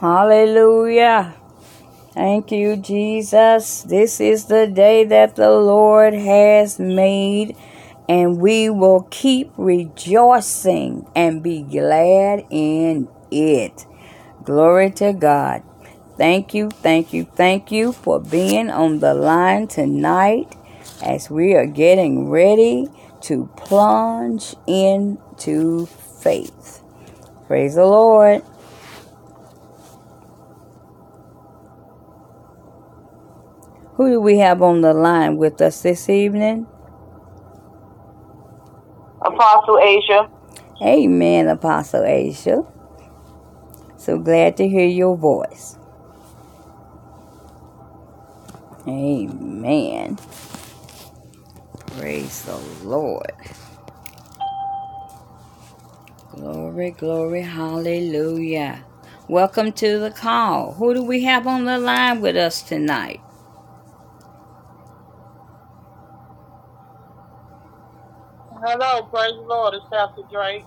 Hallelujah. Thank you, Jesus. This is the day that the Lord has made, and we will keep rejoicing and be glad in it. Glory to God. Thank you, thank you, thank you for being on the line tonight as we are getting ready to plunge into faith. Praise the Lord. Who do we have on the line with us this evening? Apostle Asia. Amen, Apostle Asia. So glad to hear your voice. Amen. Praise the Lord. Glory, glory, hallelujah. Welcome to the call. Who do we have on the line with us tonight? Hello, praise the Lord. It's Pastor Drake.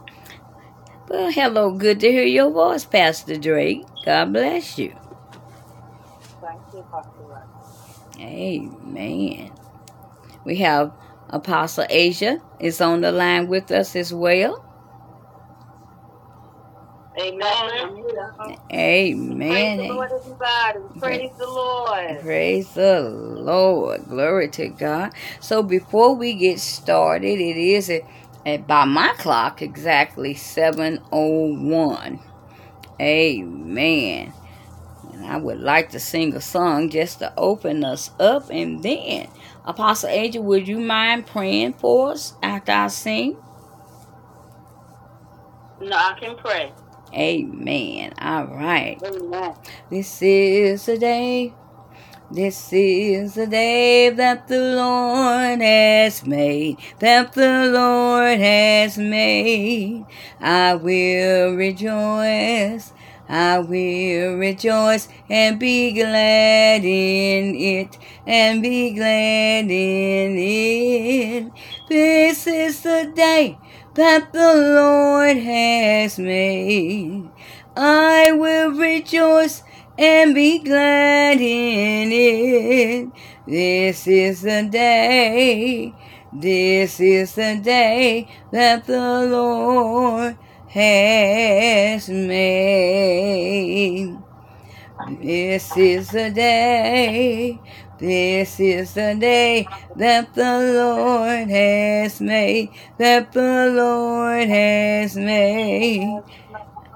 Well, hello. Good to hear your voice, Pastor Drake. God bless you. Thank you, Pastor Drake. Amen. We have Apostle Asia is on the line with us as well. Amen. Amen. Praise the Lord, everybody. Praise the Lord. Praise the Lord. Glory to God. So before we get started, it is by my clock exactly 701. Amen. And I would like to sing a song just to open us up and then Apostle Angel, would you mind praying for us after I sing? No, I can pray. Amen. All right. Amen. This is the day. This is the day that the Lord has made, that the Lord has made. I will rejoice, I will rejoice and be glad in it, and be glad in it. This is the day that the Lord has made. I will rejoice and be glad in it. This is the day, this is the day that the Lord has made. This is the day, this is the day that the Lord has made, that the Lord has made.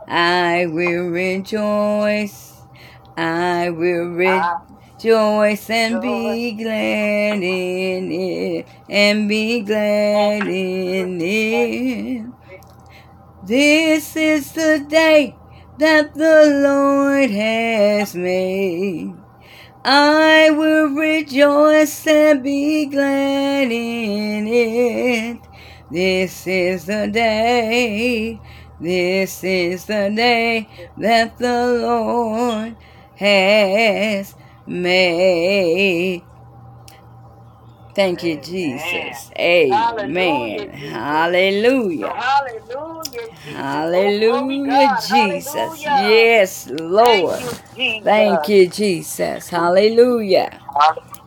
I will rejoice, I will rejoice and be glad in it, and be glad in it. This is the day that the Lord has made. I will rejoice and be glad in it. This is the day, this is the day that the Lord has made. Thank you, Jesus. Amen. Hallelujah. Hallelujah. Hallelujah, Jesus. Oh, yes, Lord. Thank you, Jesus. Thank you, Jesus. Hallelujah.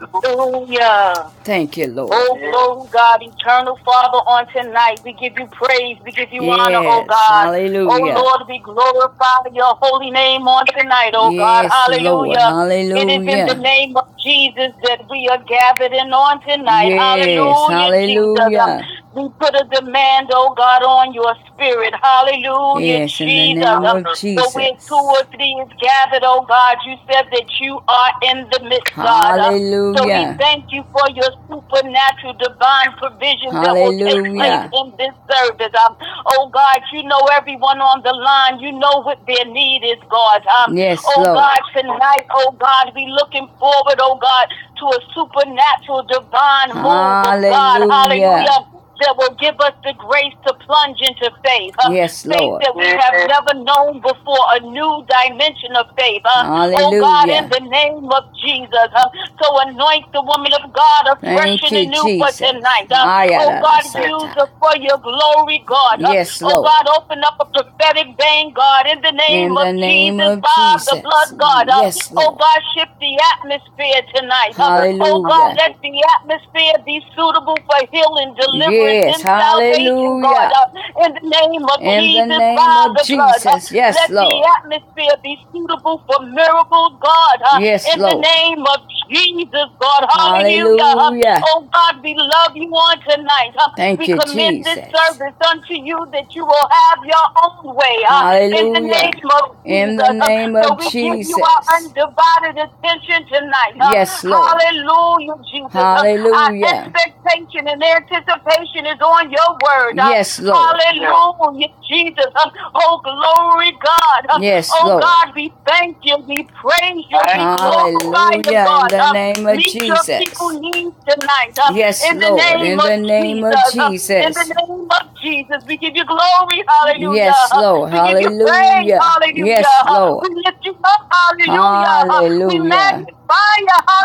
Hallelujah. Thank you, Lord. Oh, glory, God, eternal Father, on tonight. We give you praise. We give you honor, oh God. Hallelujah. Oh, Lord, we glorify your holy name on tonight, oh God. Hallelujah. Lord. Hallelujah. It is in the name of Jesus that we are gathered in on tonight. Yes. Hallelujah, Jesus. We put a demand, oh God, on your spirit. Hallelujah, Yes, in the Jesus. name of So where Jesus. two or three is gathered, oh God, you said that you are in the midst, God. Hallelujah. So we Hallelujah. thank you for your supernatural divine provisions that will take place Hallelujah. in this service. Um, oh God, you know everyone on the line. You know what their need is, God. Um, Yes, oh Lord. God, tonight, oh God, we looking forward, oh God, to a supernatural divine move of God. Hallelujah. Hallelujah. That will give us the grace to plunge into faith. Uh, Yes, faith Lord. that we have never known before, a new dimension of faith. Uh, Oh God, in the name of Jesus. Uh, so anoint the woman of God afresh Thank and you, anew for tonight. Uh, oh God, sata. use her for your glory, God. Uh, Yes, Oh God, open up a prophetic vein, God, in the name In the of name Jesus, of by Jesus. the blood, God. Uh, Yes, oh Lord. God, shift the atmosphere tonight. Uh, oh God, let the atmosphere be suitable for healing, deliverance, Yes, and salvation, God. hallelujah. Uh, in the name of In the Jesus, name by of the blood. Uh, Jesus. Yes, let Lord. the atmosphere be suitable for miracles, God. Uh, Yes, in the Lord. name of Jesus, God. Hallelujah. Uh, Hallelujah. oh God, we love you on tonight. Uh, Thank we you, commit this Jesus. service unto you that you will have your own way. Uh, in the Hallelujah. name of In Jesus. the name Uh, so of we give you Jesus. our undivided attention tonight. Uh, Yes, Lord. Hallelujah, Jesus. Uh, our Hallelujah. expectation and anticipation is on your word. Yes, Lord. Hallelujah, Jesus. Oh, glory, God. Yes, oh, Lord. God, we thank you. We praise you. We glorify you, Hallelujah. In the name of meet your Jesus. people needs tonight. Yes, in Lord. In the name of Jesus. In the name of Jesus, we give you glory. Hallelujah. Yes, Lord. We give you praise. Hallelujah. Hallelujah. Yes, Lord. We lift you up. Hallelujah. Hallelujah.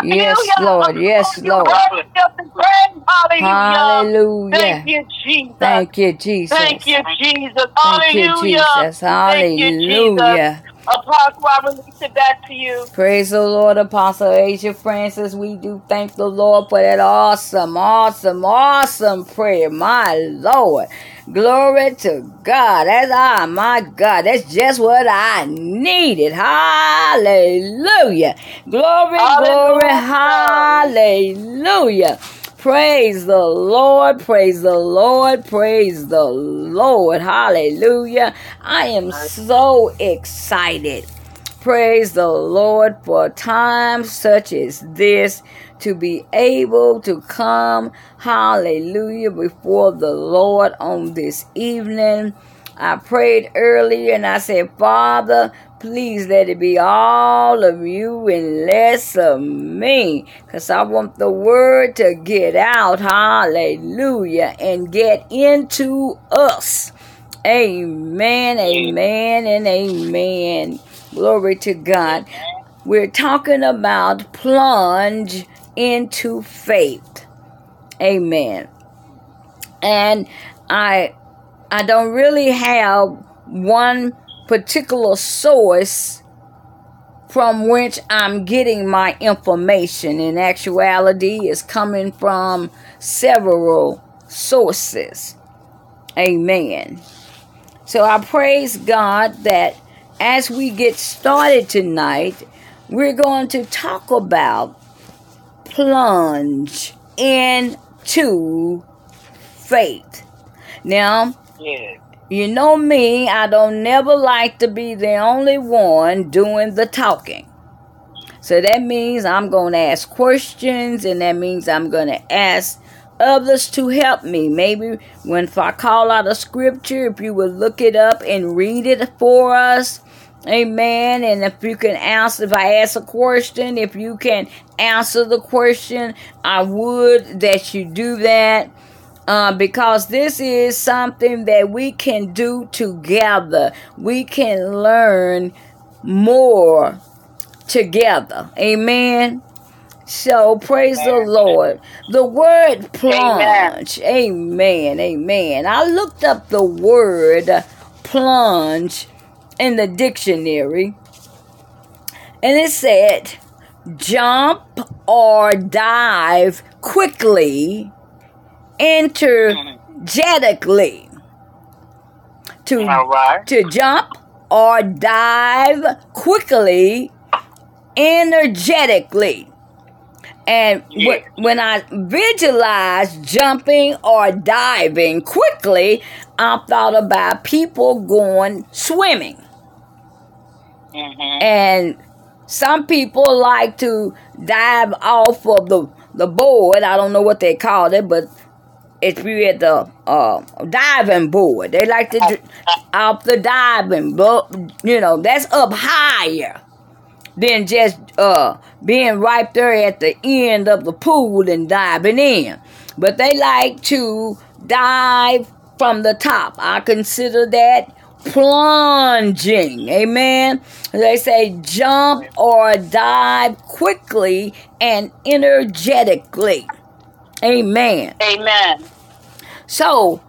Yes, Lord. Yes, Oh, Lord. worthy of the praise. Hallelujah. Thank you, Jesus. Thank you, Jesus. Thank you, Jesus. Thank you, Hallelujah. Jesus. Thank you, Jesus. Hallelujah. Apostle, I release it back to you. Praise the Lord, Apostle Asia Francis. We do thank the Lord for that awesome, awesome, awesome prayer. My Lord. Glory to God. That's ah my God. That's just what I needed. Hallelujah. Glory, glory, hallelujah. Praise the Lord, praise the Lord, praise the Lord. Hallelujah. I am so excited. Praise the Lord for times such as this to be able to come, hallelujah, before the Lord on this evening. I prayed earlier and I said, Father, please let it be all of you and less of me. Because I want the word to get out, hallelujah, and get into us. Amen, amen, and amen. Glory to God. We're talking about plunge into faith. Amen. And I I don't really have one particular source from which I'm getting my information. In actuality, it's coming from several sources. Amen. So I praise God that as we get started tonight, we're going to talk about plunge into faith. Now, Yeah. You know me, I don't never like to be the only one doing the talking. So that means I'm going to ask questions and that means I'm going to ask others to help me. Maybe when if I call out a scripture, if you would look it up and read it for us. Amen. And if you can answer, if I ask a question, if you can answer the question, I would that you do that. Uh, because this is something that we can do together. We can learn more together. Amen. So praise the Lord. The word plunge. Amen. Amen. I looked up the word plunge in the dictionary and it said jump or dive quickly, energetically. To right. to jump or dive quickly, energetically. And Yes. when I visualize jumping or diving quickly, I thought about people going swimming. Mm-hmm. And some people like to dive off of the, the board. I don't know what they call it, but if you're at the uh, diving board, they like to dr- off the diving board. You know, that's up higher than just uh, being right there at the end of the pool and diving in. But they like to dive from the top. I consider that plunging. Amen. They say jump or dive quickly and energetically. Amen. Amen. So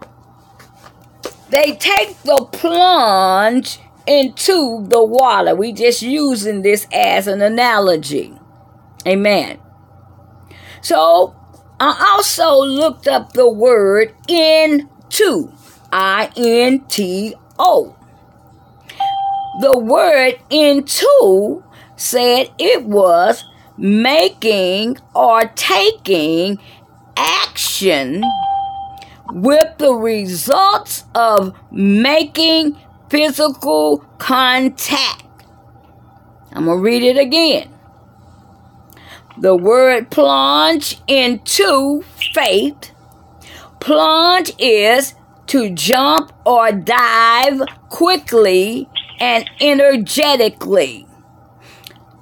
they take the plunge into the water. We just using this as an analogy. Amen. So I also looked up the word into. I N T O. The word into said it was making or taking action with the results of making physical contact. I'm going to read it again. The word plunge into faith. Plunge is to jump or dive quickly and energetically.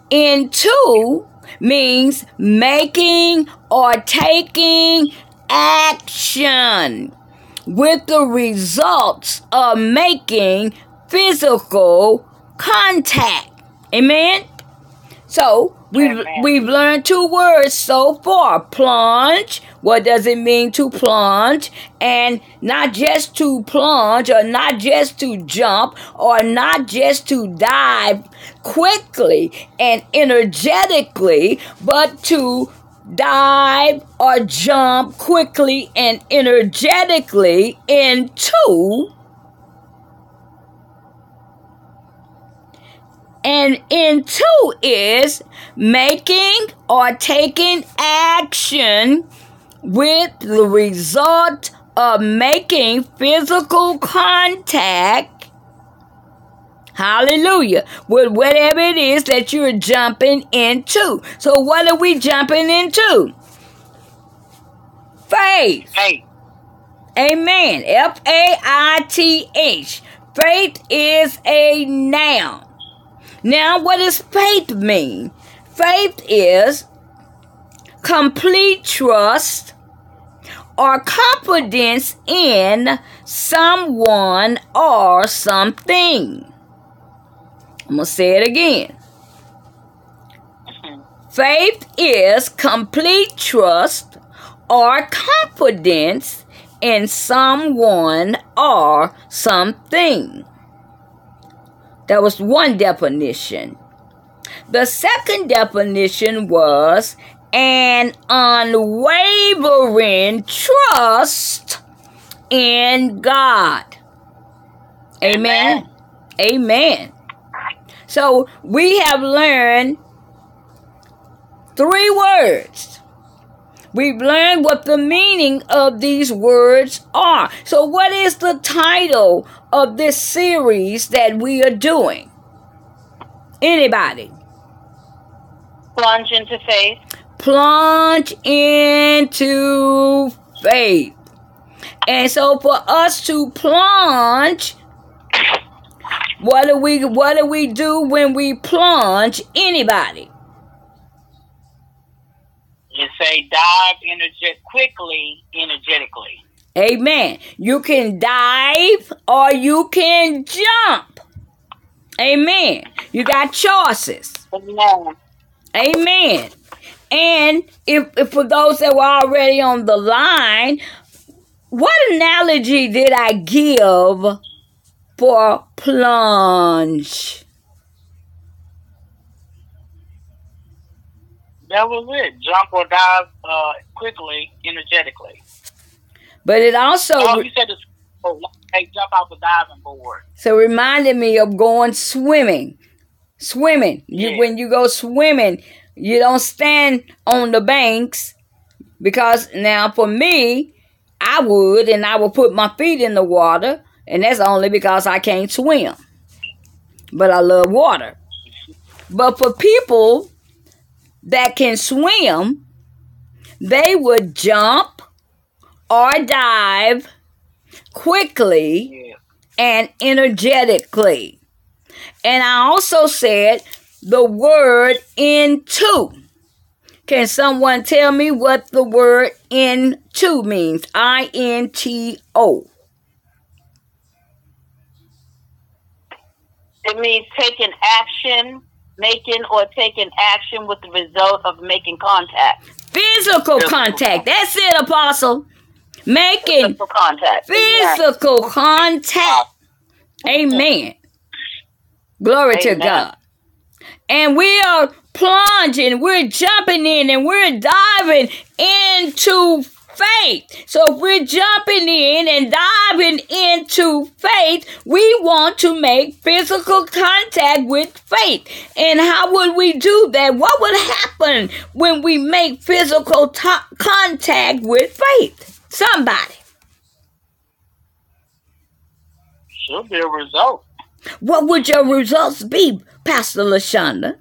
Into means making or taking action with the results of making physical contact. Amen. So we've we've learned two words so far. Plunge. What does it mean to plunge? And not just to plunge or not just to jump or not just to dive quickly and energetically, but to dive or jump quickly and energetically into and into is making or taking action with the result of making physical contact Hallelujah. With whatever it is that you're jumping into. So, what are we jumping into? Faith. Faith. Amen. F A I T H. Faith is a noun. Now, what does faith mean? Faith is complete trust or confidence in someone or something. I'm going to say it again. Faith is complete trust or confidence in someone or something. That was one definition. The second definition was an unwavering trust in God. Amen. Amen. So we have learned three words. We've learned what the meaning of these words are. So, what is the title of this series that we are doing? Anybody? Plunge into faith. Plunge into faith. And so, for us to plunge what do we what do we do when we plunge anybody? You say dive energet quickly, energetically. Amen. You can dive or you can jump. Amen. You got choices. Amen. Amen. And if, if for those that were already on the line, what analogy did I give for plunge. That was it. Jump or dive uh, quickly, energetically. But it also. Oh, you said it's, oh, hey, jump off the diving board. So reminded me of going swimming. Swimming. You when you go swimming, you don't stand on the banks because now for me, I would and I would put my feet in the water, and that's only because I can't swim. But I love water. But for people that can swim, they would jump or dive quickly and energetically. And I also said the word into. Can someone tell me what the word into means? I N T O. It means taking action, making or taking action with the result of making contact. Physical contact. That's it, Apostle. Making Physical contact. physical contact. Amen. Glory to God. And we are plunging, we're jumping in, and we're diving into faith. So if we're jumping in and diving into faith, we want to make physical contact with faith. And how would we do that? What would happen when we make physical to- contact with faith? Somebody. Should be a result. What would your results be, Pastor LaShonda?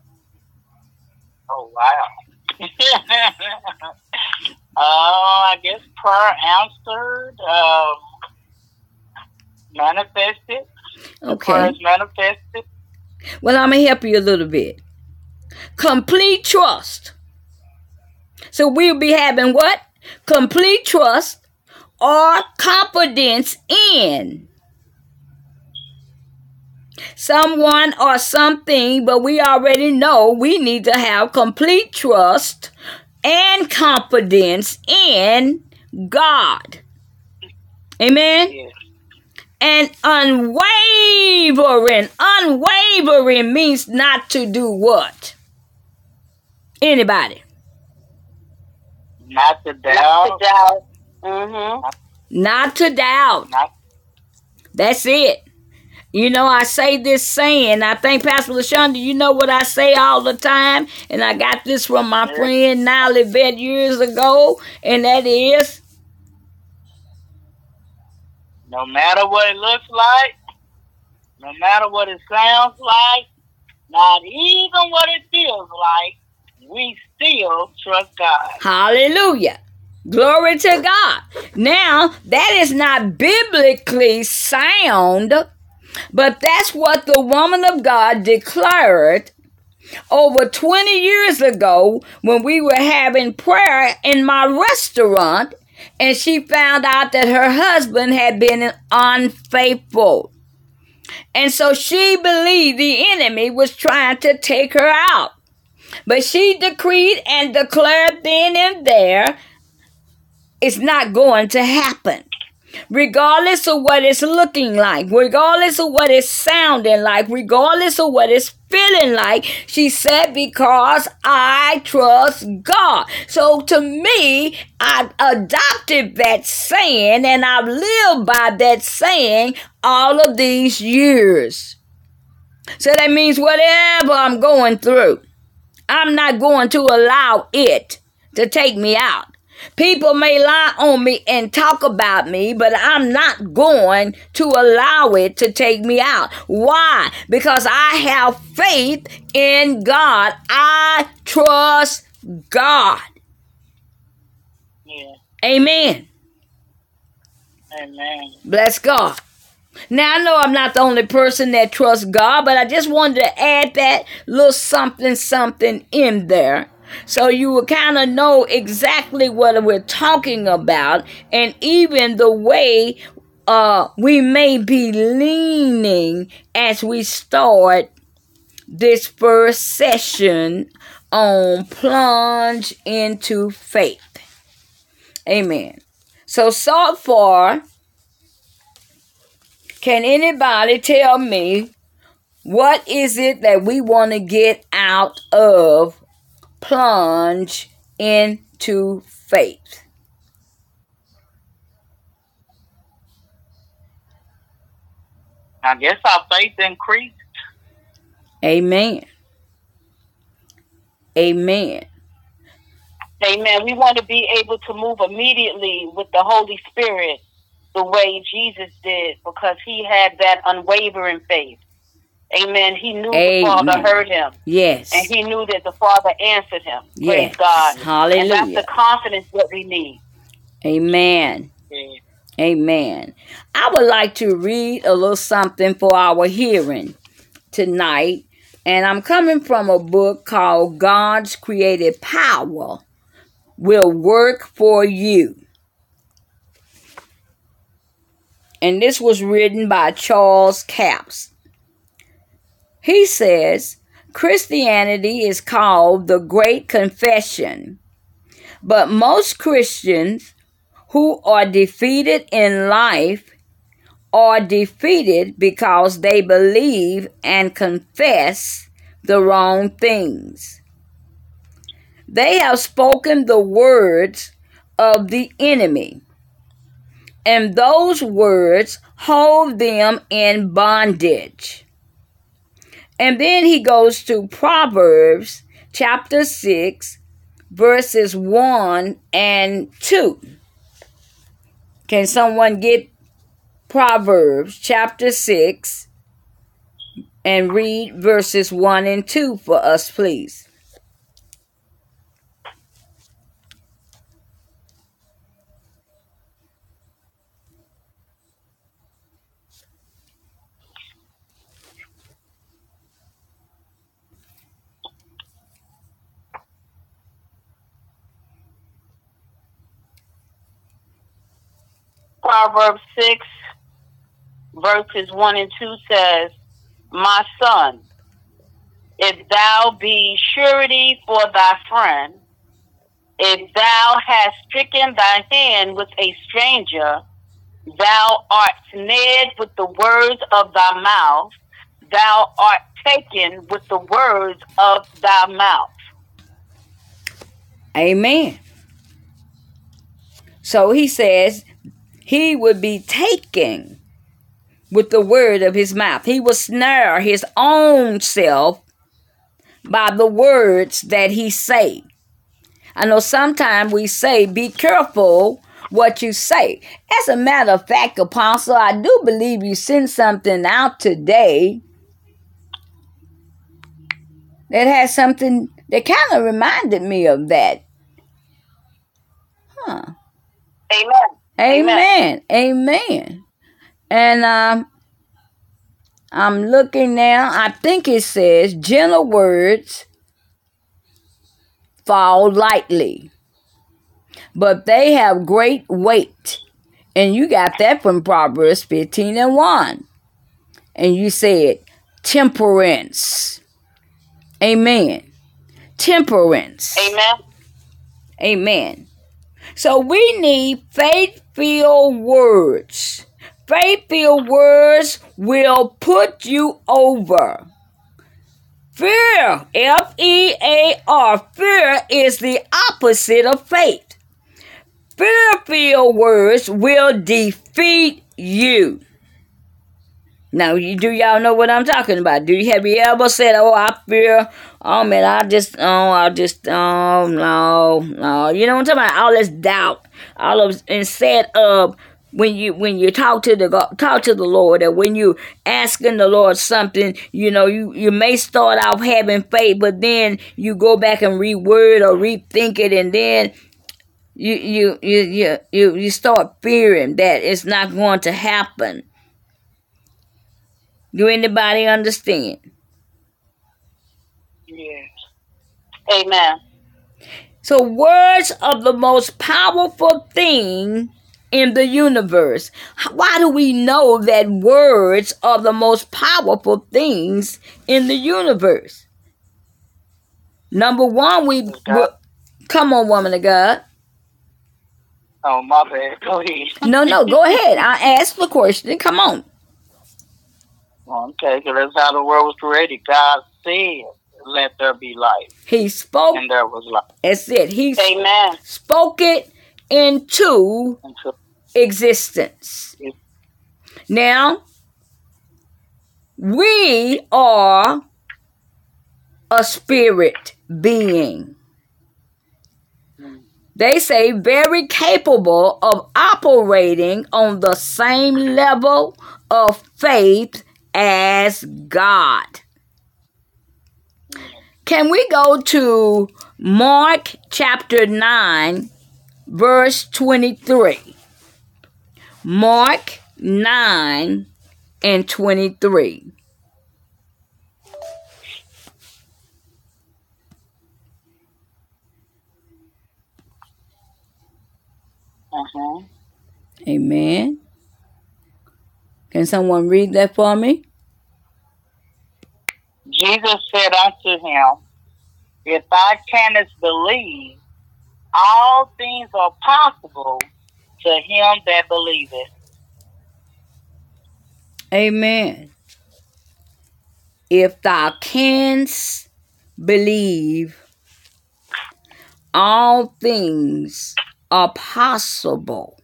Oh wow. uh, I guess prayer answered, um, manifested. Okay. Prayers manifested. Well, I'm going to help you a little bit. Complete trust. So we'll be having what? Complete trust or confidence in someone or something, but we already know we need to have complete trust and confidence in God. Amen Yes. and unwavering. Unwavering means not to do what? Anybody? Not to doubt. Not to doubt. Mm-hmm. Not to doubt. Not That's it. You know, I say this saying, I think Pastor LaShonda, you know what I say all the time? And I got this from my friend Nolly Vet years ago, and that is, no matter what it looks like, no matter what it sounds like, not even what it feels like, we still trust God. Hallelujah. Glory to God. Now, that is not biblically sound, but that's what the woman of God declared over 20 years ago when we were having prayer in my restaurant and she found out that her husband had been unfaithful. And so she believed the enemy was trying to take her out. But she decreed and declared then and there it's not going to happen. Regardless of what it's looking like, regardless of what it's sounding like, regardless of what it's feeling like, she said, because I trust God. So to me, I adopted that saying and I've lived by that saying all of these years. So that means whatever I'm going through, I'm not going to allow it to take me out. People may lie on me and talk about me, but I'm not going to allow it to take me out. Why? Because I have faith in God. I trust God. Yeah. Amen. Amen. Bless God. Now I know I'm not the only person that trusts God, but I just wanted to add that little something something in there. So you will kind of know exactly what we're talking about and even the way uh we may be leaning as we start this first session on plunge into faith. Amen. So so far can anybody tell me what is it that we want to get out of plunge into faith? I guess our faith increased. Amen. Amen. Amen. We want to be able to move immediately with the Holy Spirit the way Jesus did because he had that unwavering faith. Amen. He knew the Father heard him Yes. and he knew that the Father answered him. Yes. Praise God. And Hallelujah. that's the confidence that we need. Amen. Yeah. Amen. I would like to read a little something for our hearing tonight And I'm coming from a book called God's Creative Power Will Work for You. And this was written by Charles Capps. He says Christianity is called the Great Confession, but most Christians who are defeated in life are defeated because they believe and confess the wrong things. They have spoken the words of the enemy, and those words hold them in bondage. And then he goes to Proverbs chapter 6, verses 1 and 2. Can someone get Proverbs chapter 6 and read verses 1 and 2 for us, please? Proverbs 6, verses 1 and 2 says, My son, if thou be surety for thy friend, if thou hast stricken thy hand with a stranger, thou art snared with the words of thy mouth, thou art taken with the words of thy mouth. Amen. So he says he would be taken with the word of his mouth. He will snare his own self by the words that he say. I know sometimes we say, be careful what you say. As a matter of fact, Apostle, I do believe you sent something out today that has something that kind of reminded me of that. Huh. Amen. Amen. Amen. And um, I'm looking now. I think it says gentle words fall lightly, but they have great weight. And you got that from Proverbs 15 and 1. And you said temperance. Amen. Temperance. Amen. Amen. So we need faith filled words. Faith filled words will put you over. Fear, F E A R, fear is the opposite of faith. Fear filled words will defeat you. Now, you do y'all know what I'm talking about? Do you have you ever said, "Oh, I fear"? Oh man, I just, oh, I just, oh no, no. You know what I'm talking about? All this doubt, all of instead of when you when you talk to the talk to the Lord, or when you asking the Lord something, you know, you you may start off having faith, but then you go back and reword or rethink it, and then you you you you you, you start fearing that it's not going to happen. Do anybody understand? Yes. Amen. So, words are the most powerful thing in the universe. Why do we know that words are the most powerful things in the universe? Number one, we, we come on, woman of God. Oh, my bad. Go ahead. no, no, go ahead. I asked the question. Come on. Okay, because that's how the world was created. God said, "Let there be light." He spoke, and there was light. That's it. He Amen. spoke it into, into existence. Now, we are a spirit being. Hmm. They say very capable of operating on the same level of faith as God. Can we go to Mark chapter 9, verse 23? Mark 9 and 23. Uh-huh. Amen. Can someone read that for me? Jesus said unto him, If thou canst believe, all things are possible to him that believeth. Amen. If thou canst believe, all things are possible.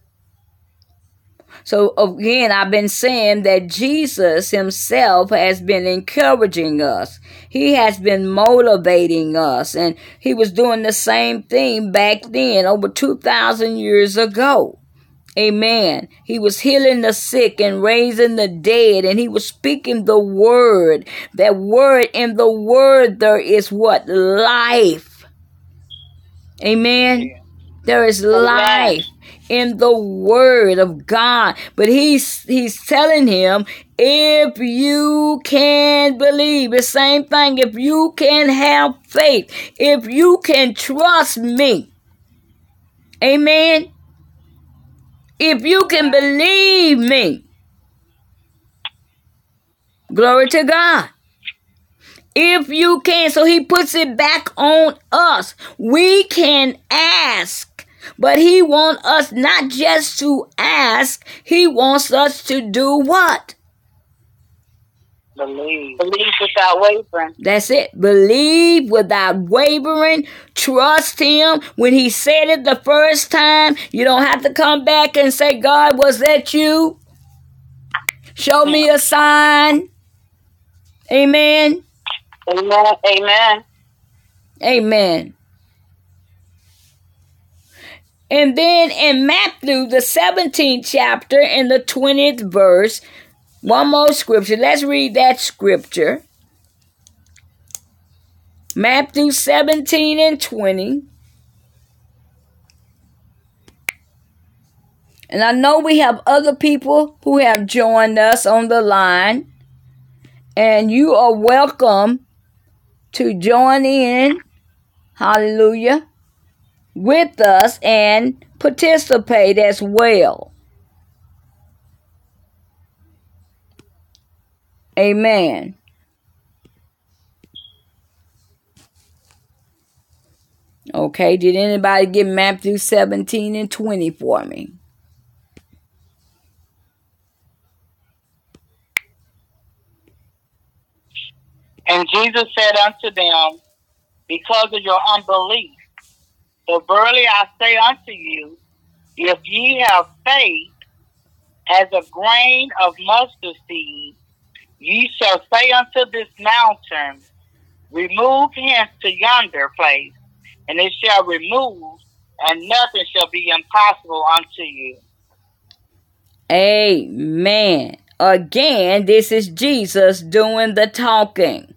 So again, I've been saying that Jesus himself has been encouraging us. He has been motivating us and he was doing the same thing back then over 2000 years ago. Amen. He was healing the sick and raising the dead, and he was speaking the word. That word in the word, there is what? Life. Amen. There is life in the word of God. But he's he's telling him, if you can believe, the same thing, if you can have faith, if you can trust me. Amen. If you can believe me. Glory to God. If you can. So he puts it back on us. We can ask but he wants us not just to ask, he wants us to do what? Believe. Believe without wavering. That's it. Believe without wavering. Trust him. When he said it the first time, you don't have to come back and say, God, was that you? Show me a sign. Amen. Amen. Amen. Amen. And then in Matthew, the 17th chapter, in the 20th verse, one more scripture. Let's read that scripture. Matthew 17 and 20. And I know we have other people who have joined us on the line. And you are welcome to join in. Hallelujah with us and participate as well. Amen. Okay, did anybody get Matthew 17 and 20 for me? And Jesus said unto them, Because of your unbelief, for verily I say unto you, if ye have faith as a grain of mustard seed, ye shall say unto this mountain, Remove hence to yonder place, and it shall remove, and nothing shall be impossible unto you. Amen. Again, this is Jesus doing the talking.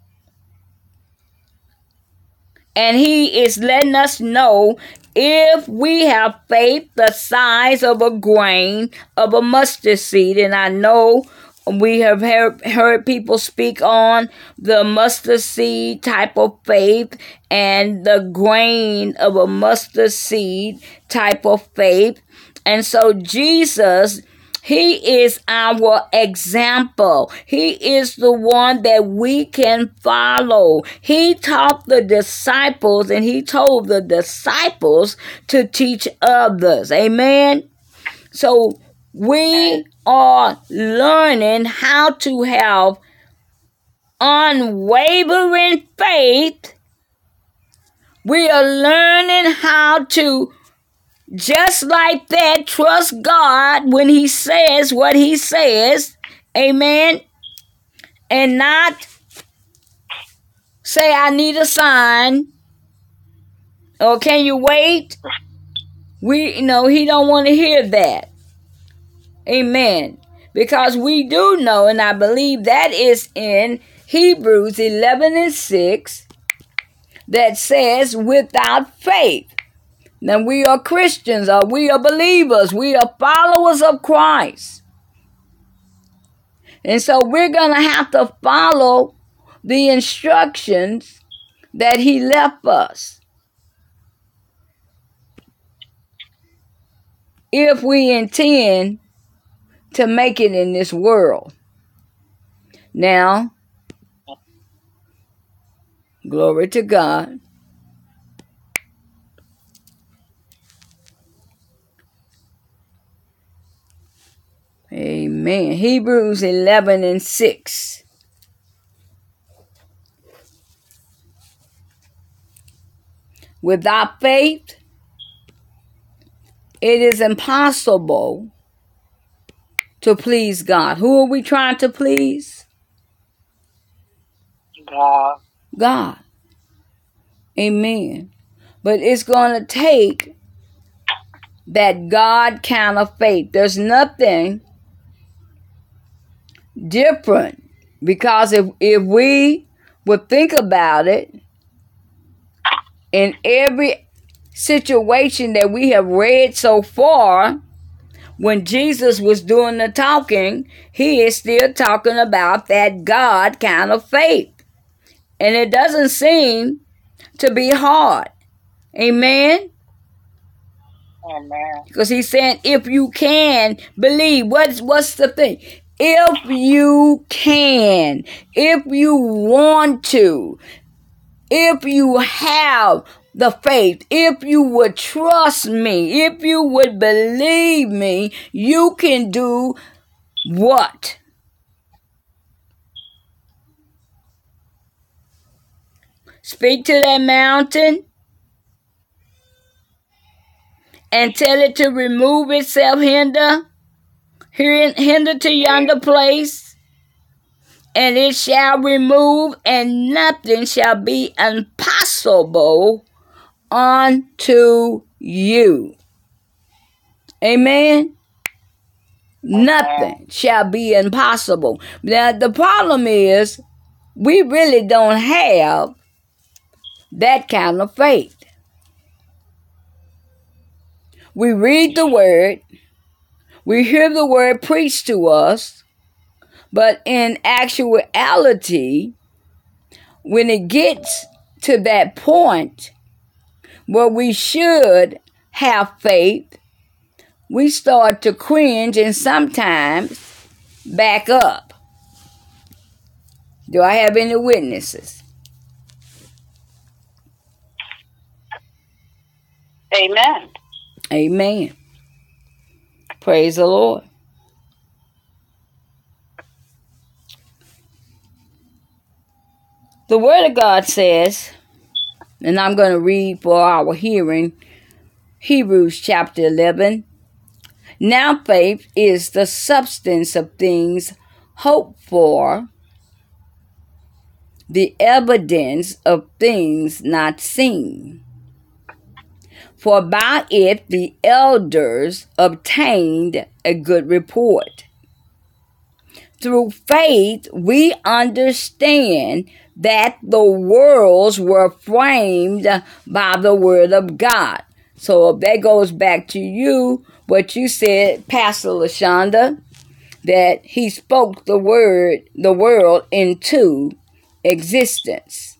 And he is letting us know if we have faith the size of a grain of a mustard seed, and I know we have heard, people speak on the mustard seed type of faith and the grain of a mustard seed type of faith. And so Jesus he is our example. He is the one that we can follow. He taught the disciples and he told the disciples to teach others. Amen. So we are learning how to have unwavering faith. We are learning how to just like that, trust God when He says what He says. Amen. And not say, I need a sign. Or can you wait? We you know he don't want to hear that. Amen. Because we do know, and I believe that is in Hebrews 11 and 6, that says, without faith now we are Christians, or we are believers, we are followers of Christ. And so we're going to have to follow the instructions that he left us. if we intend to make it in this world. Now, glory to God. Amen. Hebrews 11 and 6. Without faith, it is impossible to please God. Who are we trying to please? God. God. Amen. But it's going to take that God kind of faith. There's nothing different. Because if if we would think about it in every situation that we have read so far when Jesus was doing the talking he is still talking about that God kind of faith. And it doesn't seem to be hard. Amen? Amen. because he's saying if you can believe what's what's the thing if you can, if you want to, if you have the faith, if you would trust me, if you would believe me, you can do what? Speak to that mountain and tell it to remove itself, hinder hinder to yonder place, and it shall remove, and nothing shall be impossible unto you. Amen. Nothing shall be impossible. Now, the problem is, we really don't have that kind of faith. We read the word, we hear the word preached to us, but in actuality, when it gets to that point where we should have faith, we start to cringe and sometimes back up. Do I have any witnesses? Amen. Amen. Praise the Lord. The Word of God says, and I'm going to read for our hearing Hebrews chapter 11. Now faith is the substance of things hoped for, the evidence of things not seen. For by it the elders obtained a good report. Through faith, we understand that the worlds were framed by the word of God. So that goes back to you, what you said, Pastor Lashonda, that he spoke the word, the world into existence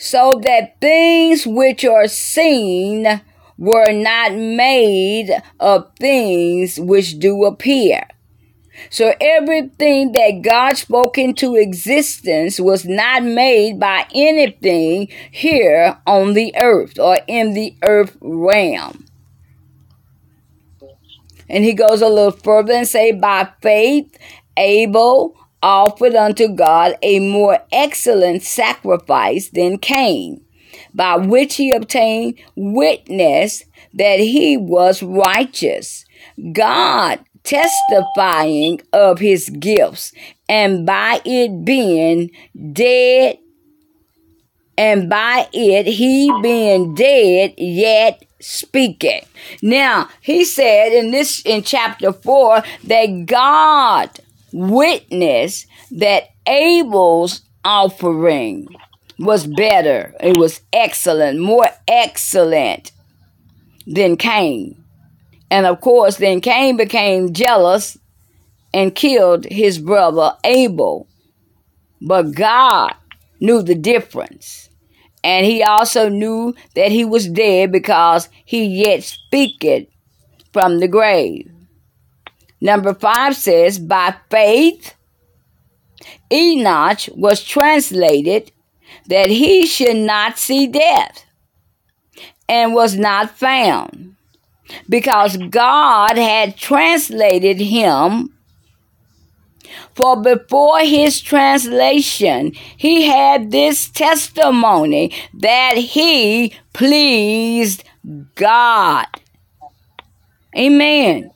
so that things which are seen were not made of things which do appear. So everything that God spoke into existence was not made by anything here on the earth or in the earth realm. And he goes a little further and say, by faith, Abel offered unto God a more excellent sacrifice than Cain, by which he obtained witness that he was righteous, God testifying of his gifts, and by it being dead, and by it he being dead yet speaking. Now, he said in this in chapter 4 that God witness that Abel's offering was better. It was excellent, more excellent than Cain. And of course, then Cain became jealous and killed his brother Abel. But God knew the difference. And he also knew that he was dead because he yet speaketh from the grave. Number five says, By faith, Enoch was translated that he should not see death and was not found because God had translated him. For before his translation, he had this testimony that he pleased God. Amen.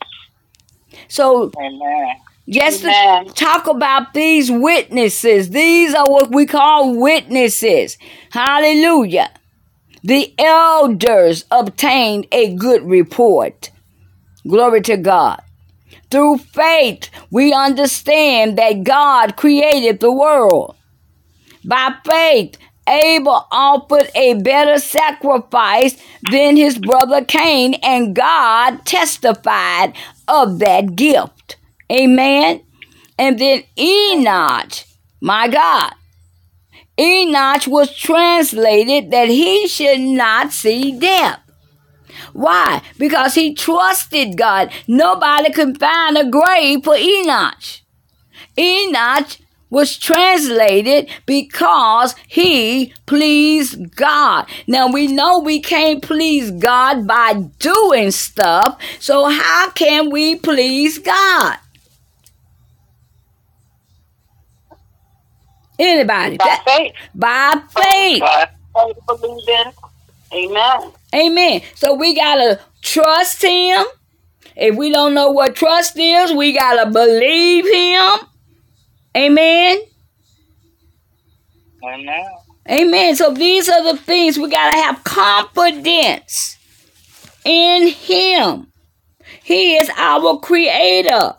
So, Amen. just Amen. talk about these witnesses, these are what we call witnesses. Hallelujah. The elders obtained a good report. Glory to God. Through faith, we understand that God created the world. By faith, Abel offered a better sacrifice than his brother Cain, and God testified of that gift. Amen. And then Enoch, my God, Enoch was translated that he should not see death. Why? Because he trusted God. Nobody could find a grave for Enoch. Enoch was translated because he pleased God. Now we know we can't please God by doing stuff, so how can we please God? Anybody? By That- faith. by faith. By faith, believe. Amen. Amen. So we gotta trust him. If we don't know what trust is, we gotta believe him. Amen. Amen. Amen. So these are the things we gotta have confidence in him. He is our creator.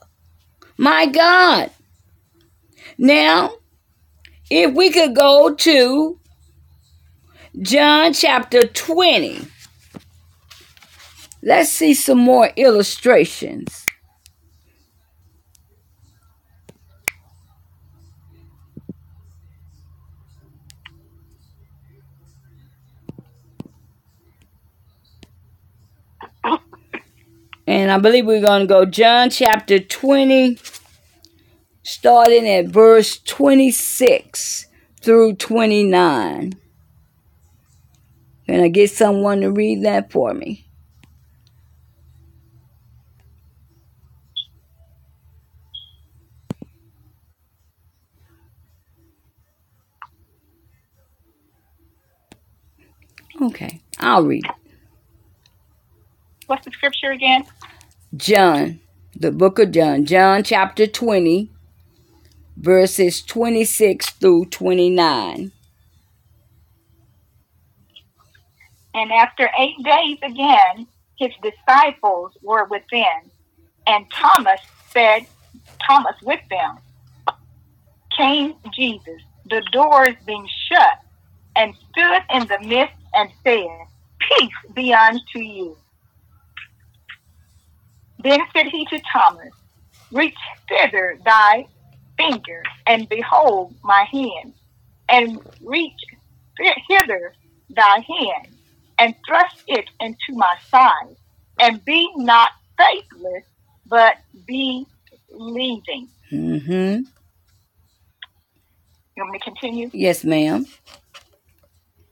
My God. Now, if we could go to John chapter 20. Let's see some more illustrations. And I believe we're going to go John chapter 20, starting at verse 26 through 29. Can I get someone to read that for me? Okay, I'll read it. What's the scripture again? John, the book of John, John chapter 20, verses 26 through 29. And after eight days again, his disciples were within, and Thomas said, Thomas with them, came Jesus, the doors being shut, and stood in the midst and said, Peace be unto you. Then said he to Thomas, Reach thither thy finger, and behold my hand, and reach hither thy hand, and thrust it into my side, and be not faithless, but be believing. Mm-hmm. You want me to continue? Yes, ma'am.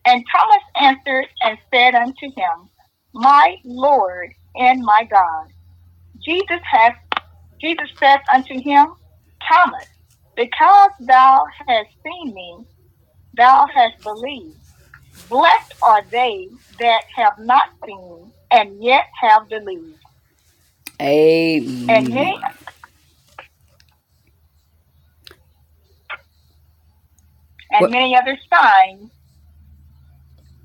And Thomas answered and said unto him, My Lord and my God. Jesus hath Jesus said unto him, Thomas, because thou hast seen me, thou hast believed. Blessed are they that have not seen and yet have believed. Amen. And many and What- many other signs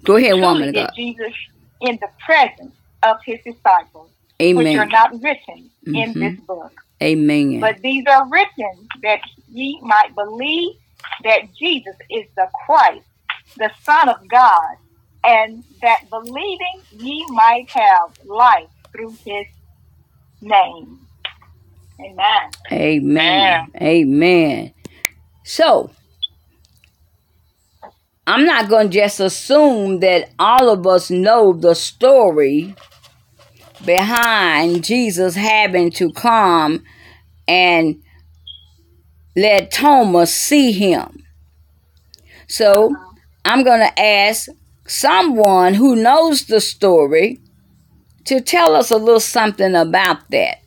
Go ahead, woman did God. Jesus in the presence of his disciples, which are not written in Mhm. this book. Amen. But these are written that ye might believe that Jesus is the Christ, the Son of God, and that believing ye might have life through his name. Amen. Amen. Amen. So, I'm not going to just assume that all of us know the story behind Jesus having to come and let Thomas see him. So I'm going to ask someone who knows the story to tell us a little something about that.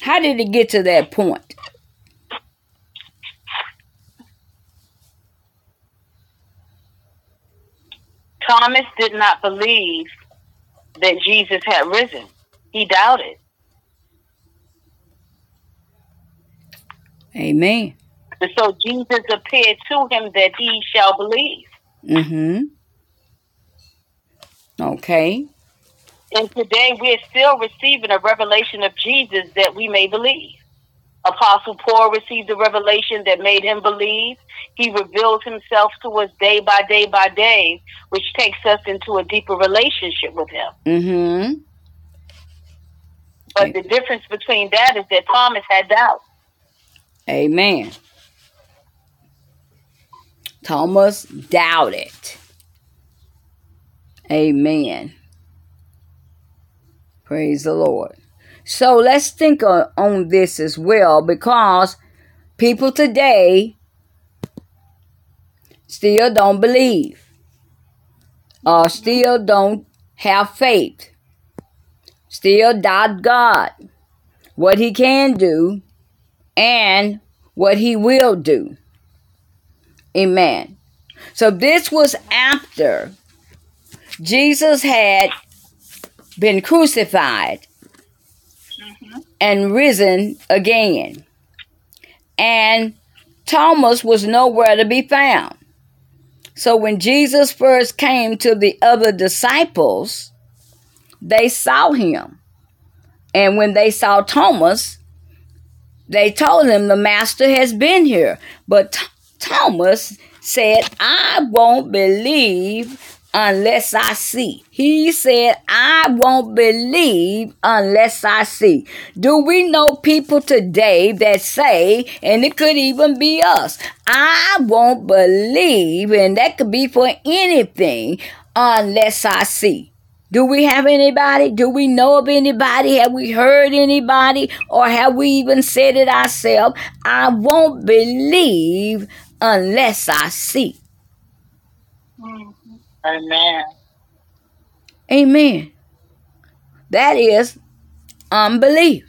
How did it get to that point? Thomas did not believe that Jesus had risen. He doubted. Amen. And so Jesus appeared to him that he shall believe. Mm-hmm. Okay. And today we're still receiving a revelation of Jesus that we may believe. Apostle Paul received a revelation that made him believe. He reveals himself to us day by day by day, which takes us into a deeper relationship with him. Mm-hmm. But the difference between that is that Thomas had doubt. Amen. Thomas doubted. Amen. Praise the Lord. So let's think on this as well because people today still don't believe or still don't have faith, still doubt God, what He can do, and what He will do. Amen. So this was after Jesus had been crucified and risen again. And Thomas was nowhere to be found. So when Jesus first came to the other disciples, they saw him. And when they saw Thomas, they told him the master has been here. But Th- Thomas said, I won't believe unless I see. He said, I won't believe unless I see. Do we know people today that say, and it could even be us, I won't believe, and that could be for anything unless I see. Do we have anybody? Do we know of anybody? Have we heard anybody? Or have we even said it ourselves? I won't believe unless I see. Amen. Amen. That is unbelief.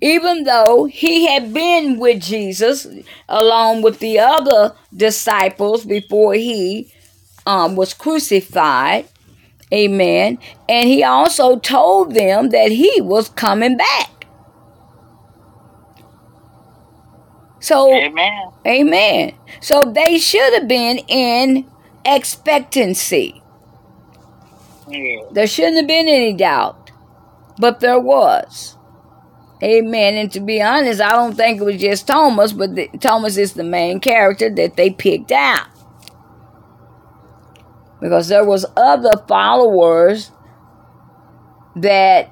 Even though he had been with Jesus along with the other disciples before he um, was crucified, amen, and he also told them that he was coming back. So, Amen. amen. So they should have been in expectancy. Yeah. There shouldn't have been any doubt, but there was. Amen. And to be honest, I don't think it was just Thomas, but the, Thomas is the main character that they picked out. Because there was other followers that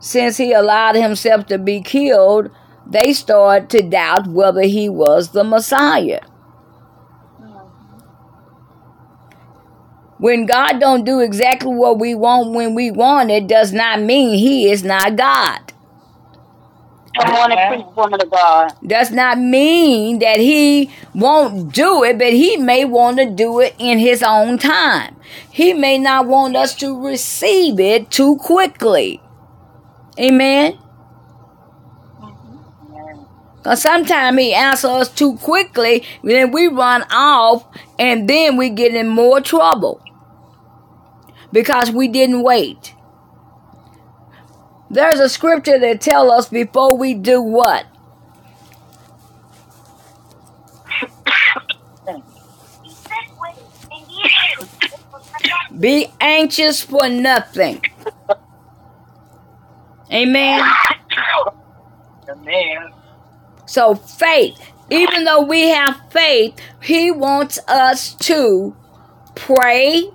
since he allowed himself to be killed, they started to doubt whether he was the Messiah. When God don't do exactly what we want when we want it, does not mean He is not God. Come on and preach, woman of God. Does not mean that He won't do it, but He may want to do it in His own time. He may not want us to receive it too quickly. Amen. Mm-hmm. Because sometimes he answers us too quickly, then we run off and then we get in more trouble because we didn't wait. There's a scripture that tell us before we do what? Be anxious for nothing. Amen. Amen. So faith, even though we have faith, he wants us to pray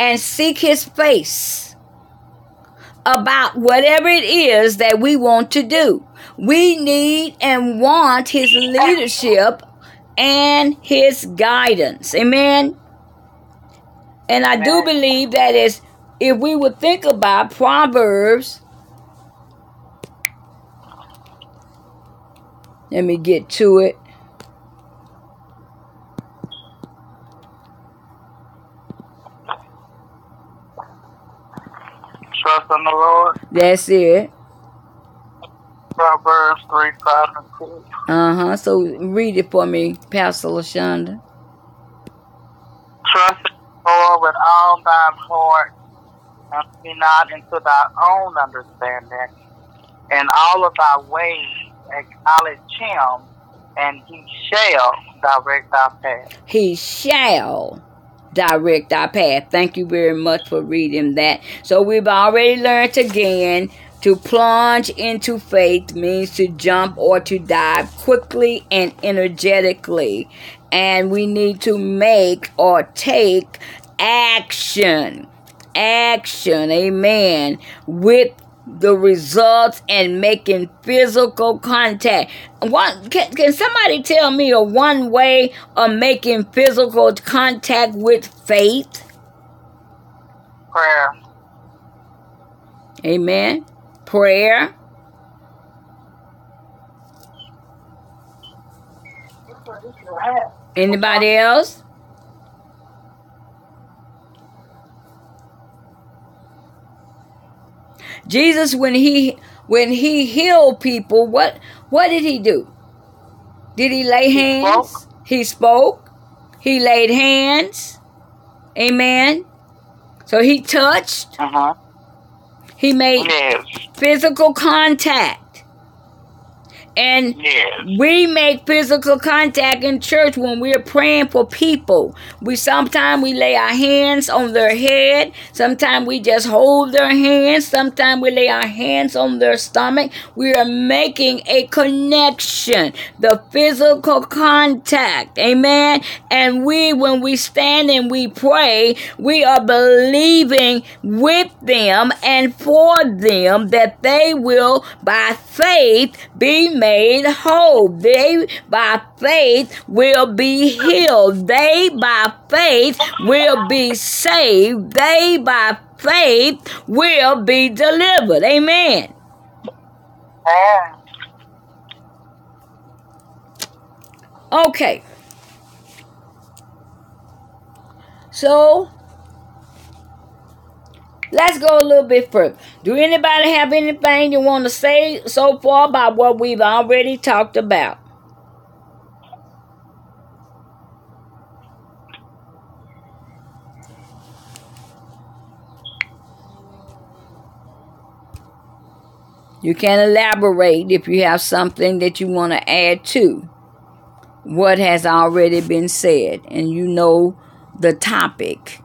and seek his face about whatever it is that we want to do. We need and want his leadership and his guidance. Amen. And I do believe that is if we would think about Proverbs, let me get to it. Trust in the Lord. That's it. Proverbs 3, 5, and 6. Uh huh. So read it for me, Pastor LaShonda. Trust in the Lord with all thine heart, and be not into thy own understanding. In all of thy ways acknowledge him, and he shall direct thy path. He shall direct our path. Thank you very much for reading that. So we've already learned again to plunge into faith means to jump or to dive quickly and energetically. And we need to make or take action. Action, amen, with the results and making physical contact. One, can, can somebody tell me a one way of making physical contact with faith? Prayer. Amen. Prayer. Anybody else? Jesus when he when he healed people, what what did he do? Did he lay hands? spoke. He spoke. He laid hands. Amen. So he touched. Uh huh. He made Yes. physical contact. And Yes. we make physical contact in church when we're praying for people. We sometimes we lay our hands on their head, sometimes we just hold their hands, sometimes we lay our hands on their stomach. We are making a connection, the physical contact. Amen. And we when we stand and we pray, we are believing with them and for them that they will by faith be made whole. They by faith will be healed. They by faith will be saved. They by faith will be delivered. Amen. Okay. So let's go a little bit further. Do anybody have anything you want to say so far about what we've already talked about? You can elaborate if you have something that you want to add to what has already been said, and you know the topic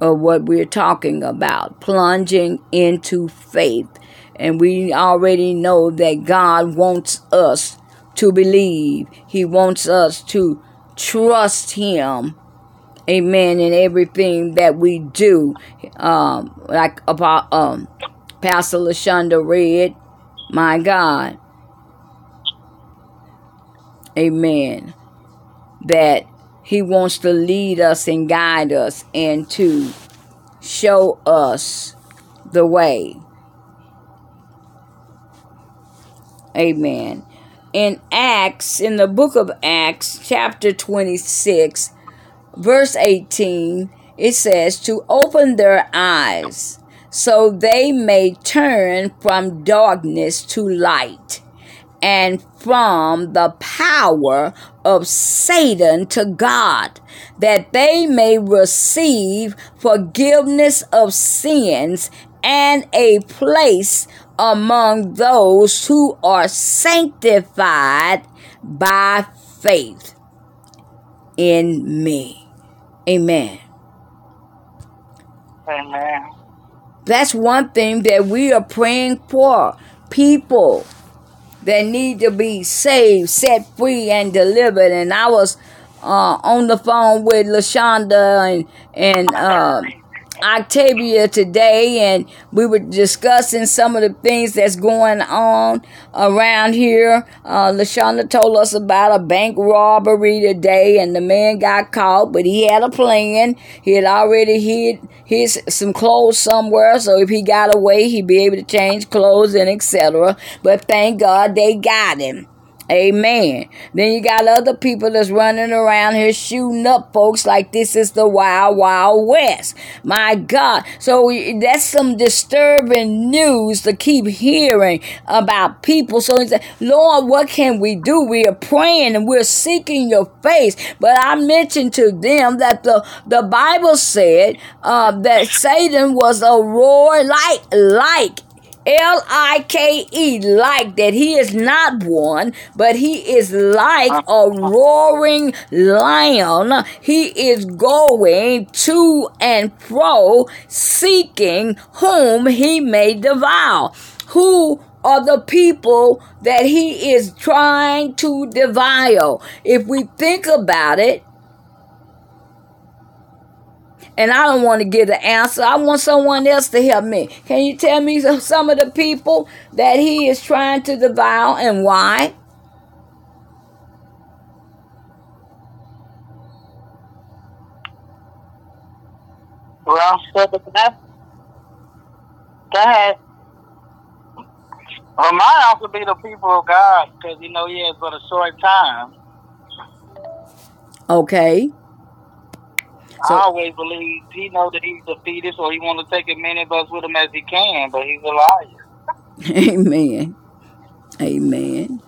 of what we're talking about plunging into faith. And we already know that God wants us to believe, He wants us to trust Him. Amen. In everything that we do, um, like about um, Pastor Lashonda read, my God, Amen. That He wants to lead us and guide us and to show us the way. Amen. In Acts, in the book of Acts, chapter 26, verse 18, it says, To open their eyes so they may turn from darkness to light and from the power of Satan to God, that they may receive forgiveness of sins and a place among those who are sanctified by faith in me. Amen. Amen. That's one thing that we are praying for. People that need to be saved, set free, and delivered. And I was uh, on the phone with Lashonda and and uh, Octavia today, and we were discussing some of the things that's going on around here. Uh, Lashonda told us about a bank robbery today, and the man got caught, but he had a plan. He had already hid his some clothes somewhere, so if he got away, he'd be able to change clothes and etc. But thank God they got him. Amen. Then you got other people that's running around here shooting up folks like this is the wild, wild west. My God. So that's some disturbing news to keep hearing about people. So he said, Lord, what can we do? We are praying and we're seeking your face. But I mentioned to them that the, the Bible said uh, that Satan was a roar like, like L I K E, like that he is not one, but he is like a roaring lion. He is going to and fro, seeking whom he may devour. Who are the people that he is trying to devour? If we think about it, and I don't want to get the answer. I want someone else to help me. Can you tell me some of the people that he is trying to devour and why? Well, So the best. Go well, my answer be the people of God because you know he has but a short time. Okay. So- I always believe he know that he's defeated, so he want to take as many of us with him as he can, but he's a liar. Amen. Amen.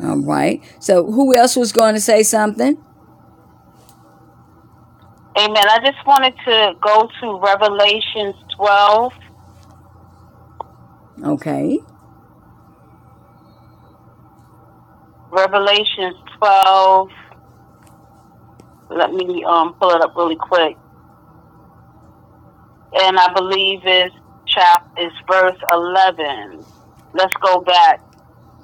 All right. So who else was going to say something? Amen. I just wanted to go to Revelations 12. Okay. Revelations 12. Let me um, pull it up really quick. And I believe it's chap is verse 11. Let's go back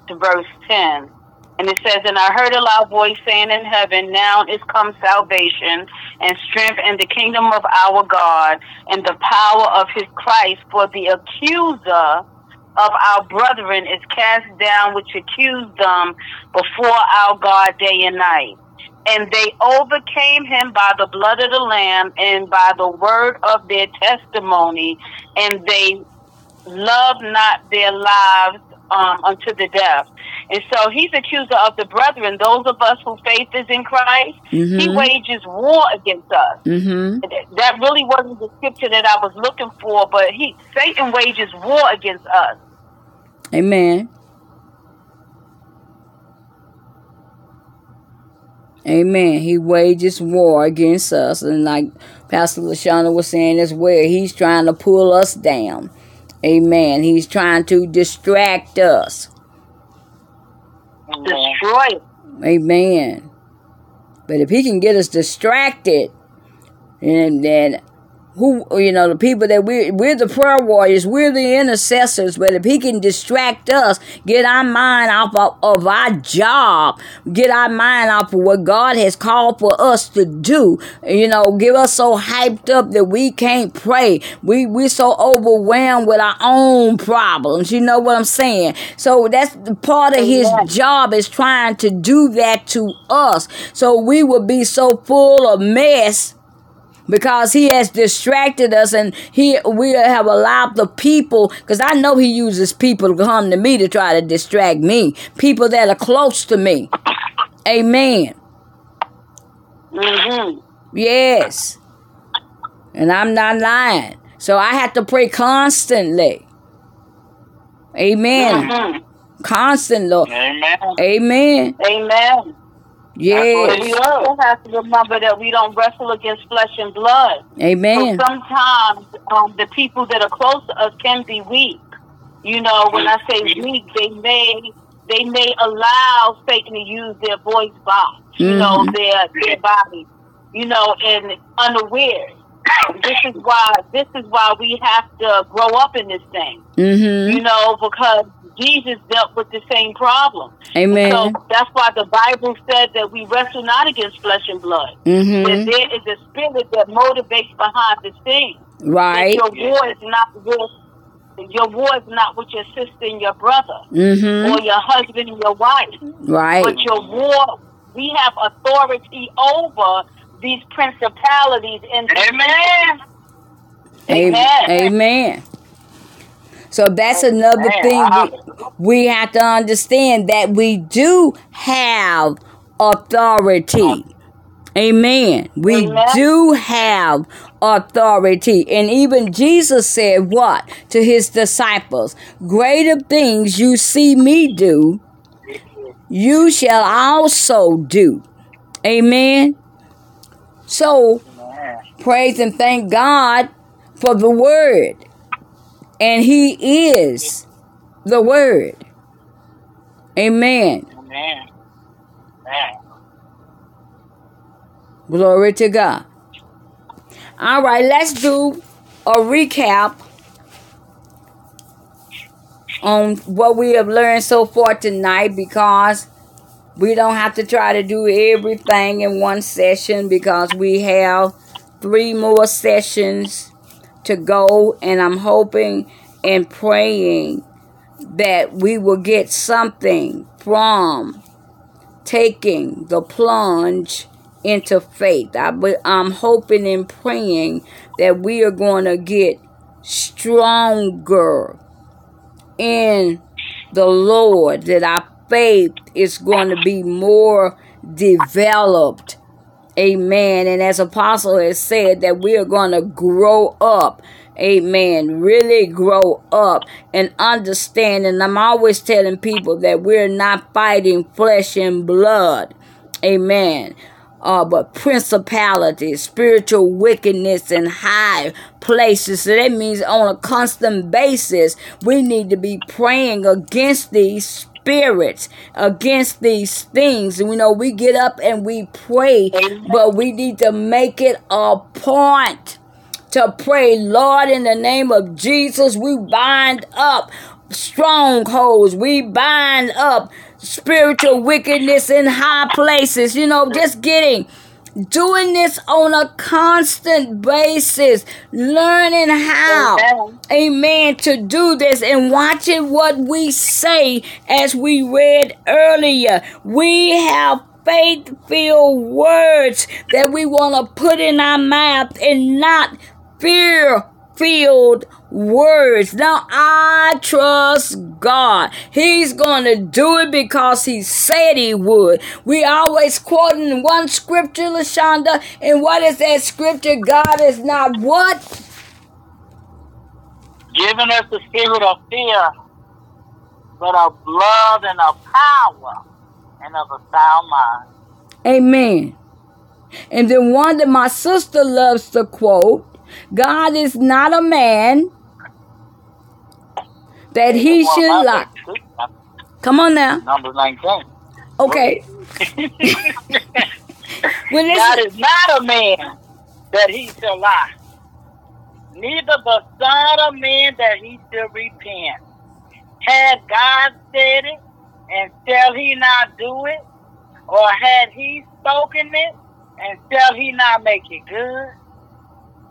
to verse 10. And it says, And I heard a loud voice saying in heaven, Now is come salvation and strength and the kingdom of our God and the power of his Christ, for the accuser of our brethren is cast down, which accused them before our God day and night. And they overcame him by the blood of the Lamb and by the word of their testimony, and they loved not their lives um, unto the death. And so he's accuser of the brethren, those of us whose faith is in Christ. He Mhm. wages war against us. Mhm. That really wasn't the scripture that I was looking for, but he Satan wages war against us. Amen. Amen. He wages war against us. And like Pastor Lashana was saying as well, he's trying to pull us down. Amen. He's trying to distract us. Destroy. Amen. But if he can get us distracted, and then who you know the people that we we're the prayer warriors, we're the intercessors. But if he can distract us, get our mind off of, of our job, get our mind off of what God has called for us to do, you know, give us so hyped up that we can't pray. We we're so overwhelmed with our own problems. You know what I'm saying? So that's the part of his Amen. job is trying to do that to us. So we will be so full of mess because he has distracted us and he we have allowed the people because i know he uses people to come to me to try to distract me. People that are close to me. Amen. Hmm yes. And i'm not lying. So i have to pray constantly. Amen. Hmm constantly. Amen. amen. Amen. Yes we also have to remember that we don't wrestle against flesh and blood. amen So sometimes um, the people that are close to us can be weak. You know, when I say weak, they may they may allow Satan to use their voice box, you know, Mhm. their their body, you know, and unaware. This is why this is why we have to grow up in this thing mm-hmm you know, because Jesus dealt with the same problem. Amen. So that's why the Bible said that we wrestle not against flesh and blood. Mm-hmm. That there is a spirit that motivates behind the scene. Right. That your war is not with your war is not with your sister and your brother Mm-hmm. or your husband and your wife. Right. But your war we have authority over these principalities and Amen. Amen. Amen. So that's oh, another Amen. thing Wow. we, we have to understand that we do have authority. Amen. We Amen. do have authority. And even Jesus said what to his disciples? Greater things you see me do, you shall also do. Amen. So praise and thank God for the word. And he is the word. Amen. Amen. Amen. Glory to God. All right, let's do a recap on what we have learned so far tonight because we don't have to try to do everything in one session because we have three more sessions to go and I'm hoping and praying that we will get something from taking the plunge into faith. I, I'm hoping and praying that we are going to get stronger in the Lord, that our faith is going to be more developed. Amen. And as Apostle has said, that we are going to grow up. Amen. Really grow up and understand. And I'm always telling people that we're not fighting flesh and blood. Amen. Uh, but principalities, spiritual wickedness in high places. So that means on a constant basis, we need to be praying against these spirits, against these things. And we know we get up and we pray, but we need to make it a point to pray, Lord, in the name of Jesus, we bind up strongholds, we bind up spiritual wickedness in high places, you know, just getting. Doing this on a constant basis, learning how, Amen. amen, to do this and watching what we say as we read earlier. We have faith filled words that we want to put in our mouth and not fear filled words. Now I trust God. He's going to do it because he said he would. We always quoting one scripture, Lashonda, and what is that scripture? God is not what? Giving us the spirit of fear, but of love and of power and of a sound mind. Amen. And then one that my sister loves to quote God is not a man that he should lie. Come on now. Number 19. Okay. Well, God is not a man that he shall lie, neither the son of man that he shall repent. Had God said it, and shall he not do it? Or had he spoken it, and shall he not make it good?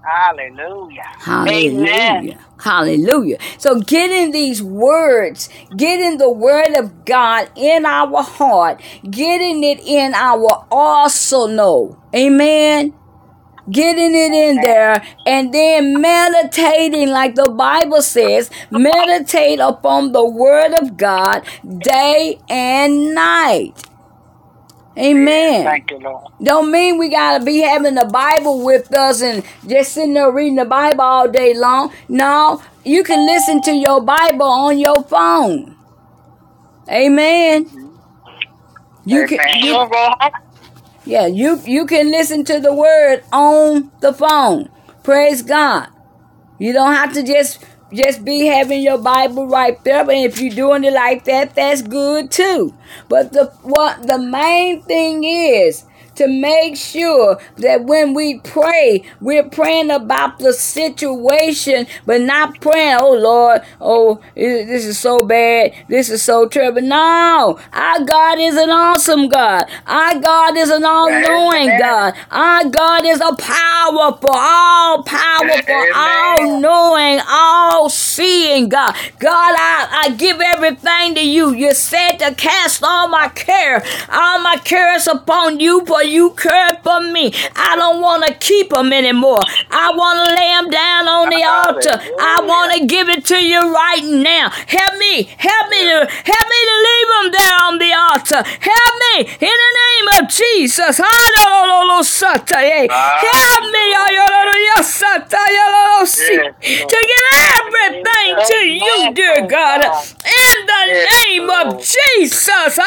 Hallelujah. Hallelujah. Hallelujah. So getting these words, getting the word of God in our heart, getting it in our also know. Amen. Getting it in there and then meditating, like the Bible says, meditate upon the word of God day and night. Amen. Thank you, Lord. Don't mean we gotta be having the Bible with us and just sitting there reading the Bible all day long. No, you can listen to your Bible on your phone. Amen. You can, you, yeah, you you can listen to the word on the phone. Praise God. You don't have to just just be having your Bible right there. And if you're doing it like that, that's good too. But the what the main thing is to make sure that when we pray, we're praying about the situation, but not praying, oh Lord, oh, this is so bad, this is so terrible. No, our God is an awesome God. Our God is an all knowing God. Our God is a powerful, all powerful, all knowing, all seeing God. God, I, I give everything to you. You said to cast all my care, all my cares upon you, for you care for me. I don't want to keep them anymore. I want to lay them down on the altar. I want to give it to you right now. Help me, help me to help me to leave them there on the altar. Help me in the name of Jesus. Help me to give everything to you, dear God. In the name of Jesus.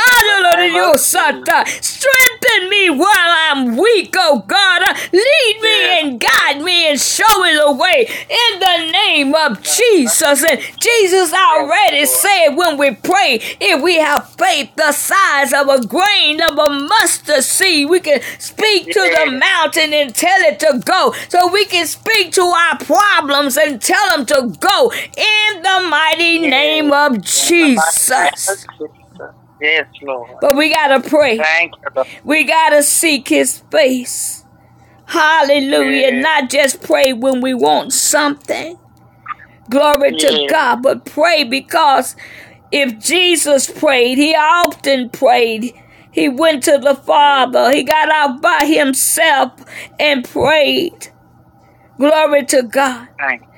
Strengthen me while I'm weak, oh God. Lead me and guide me and show me the way in the name of Jesus. And Jesus already said when we pray, if we have faith the size of a grain of a mustard seed, we can speak to the mountain and tell it to go. So we can speak to our problems and tell them to go in the mighty name of Jesus. Yes, Lord. But we got to pray. Thank you. We got to seek his face. Hallelujah. Yeah. Not just pray when we want something. Glory to God, but pray because if Jesus prayed, he often prayed. He went to the Father. He got out by himself and prayed. Glory to God. Thank you.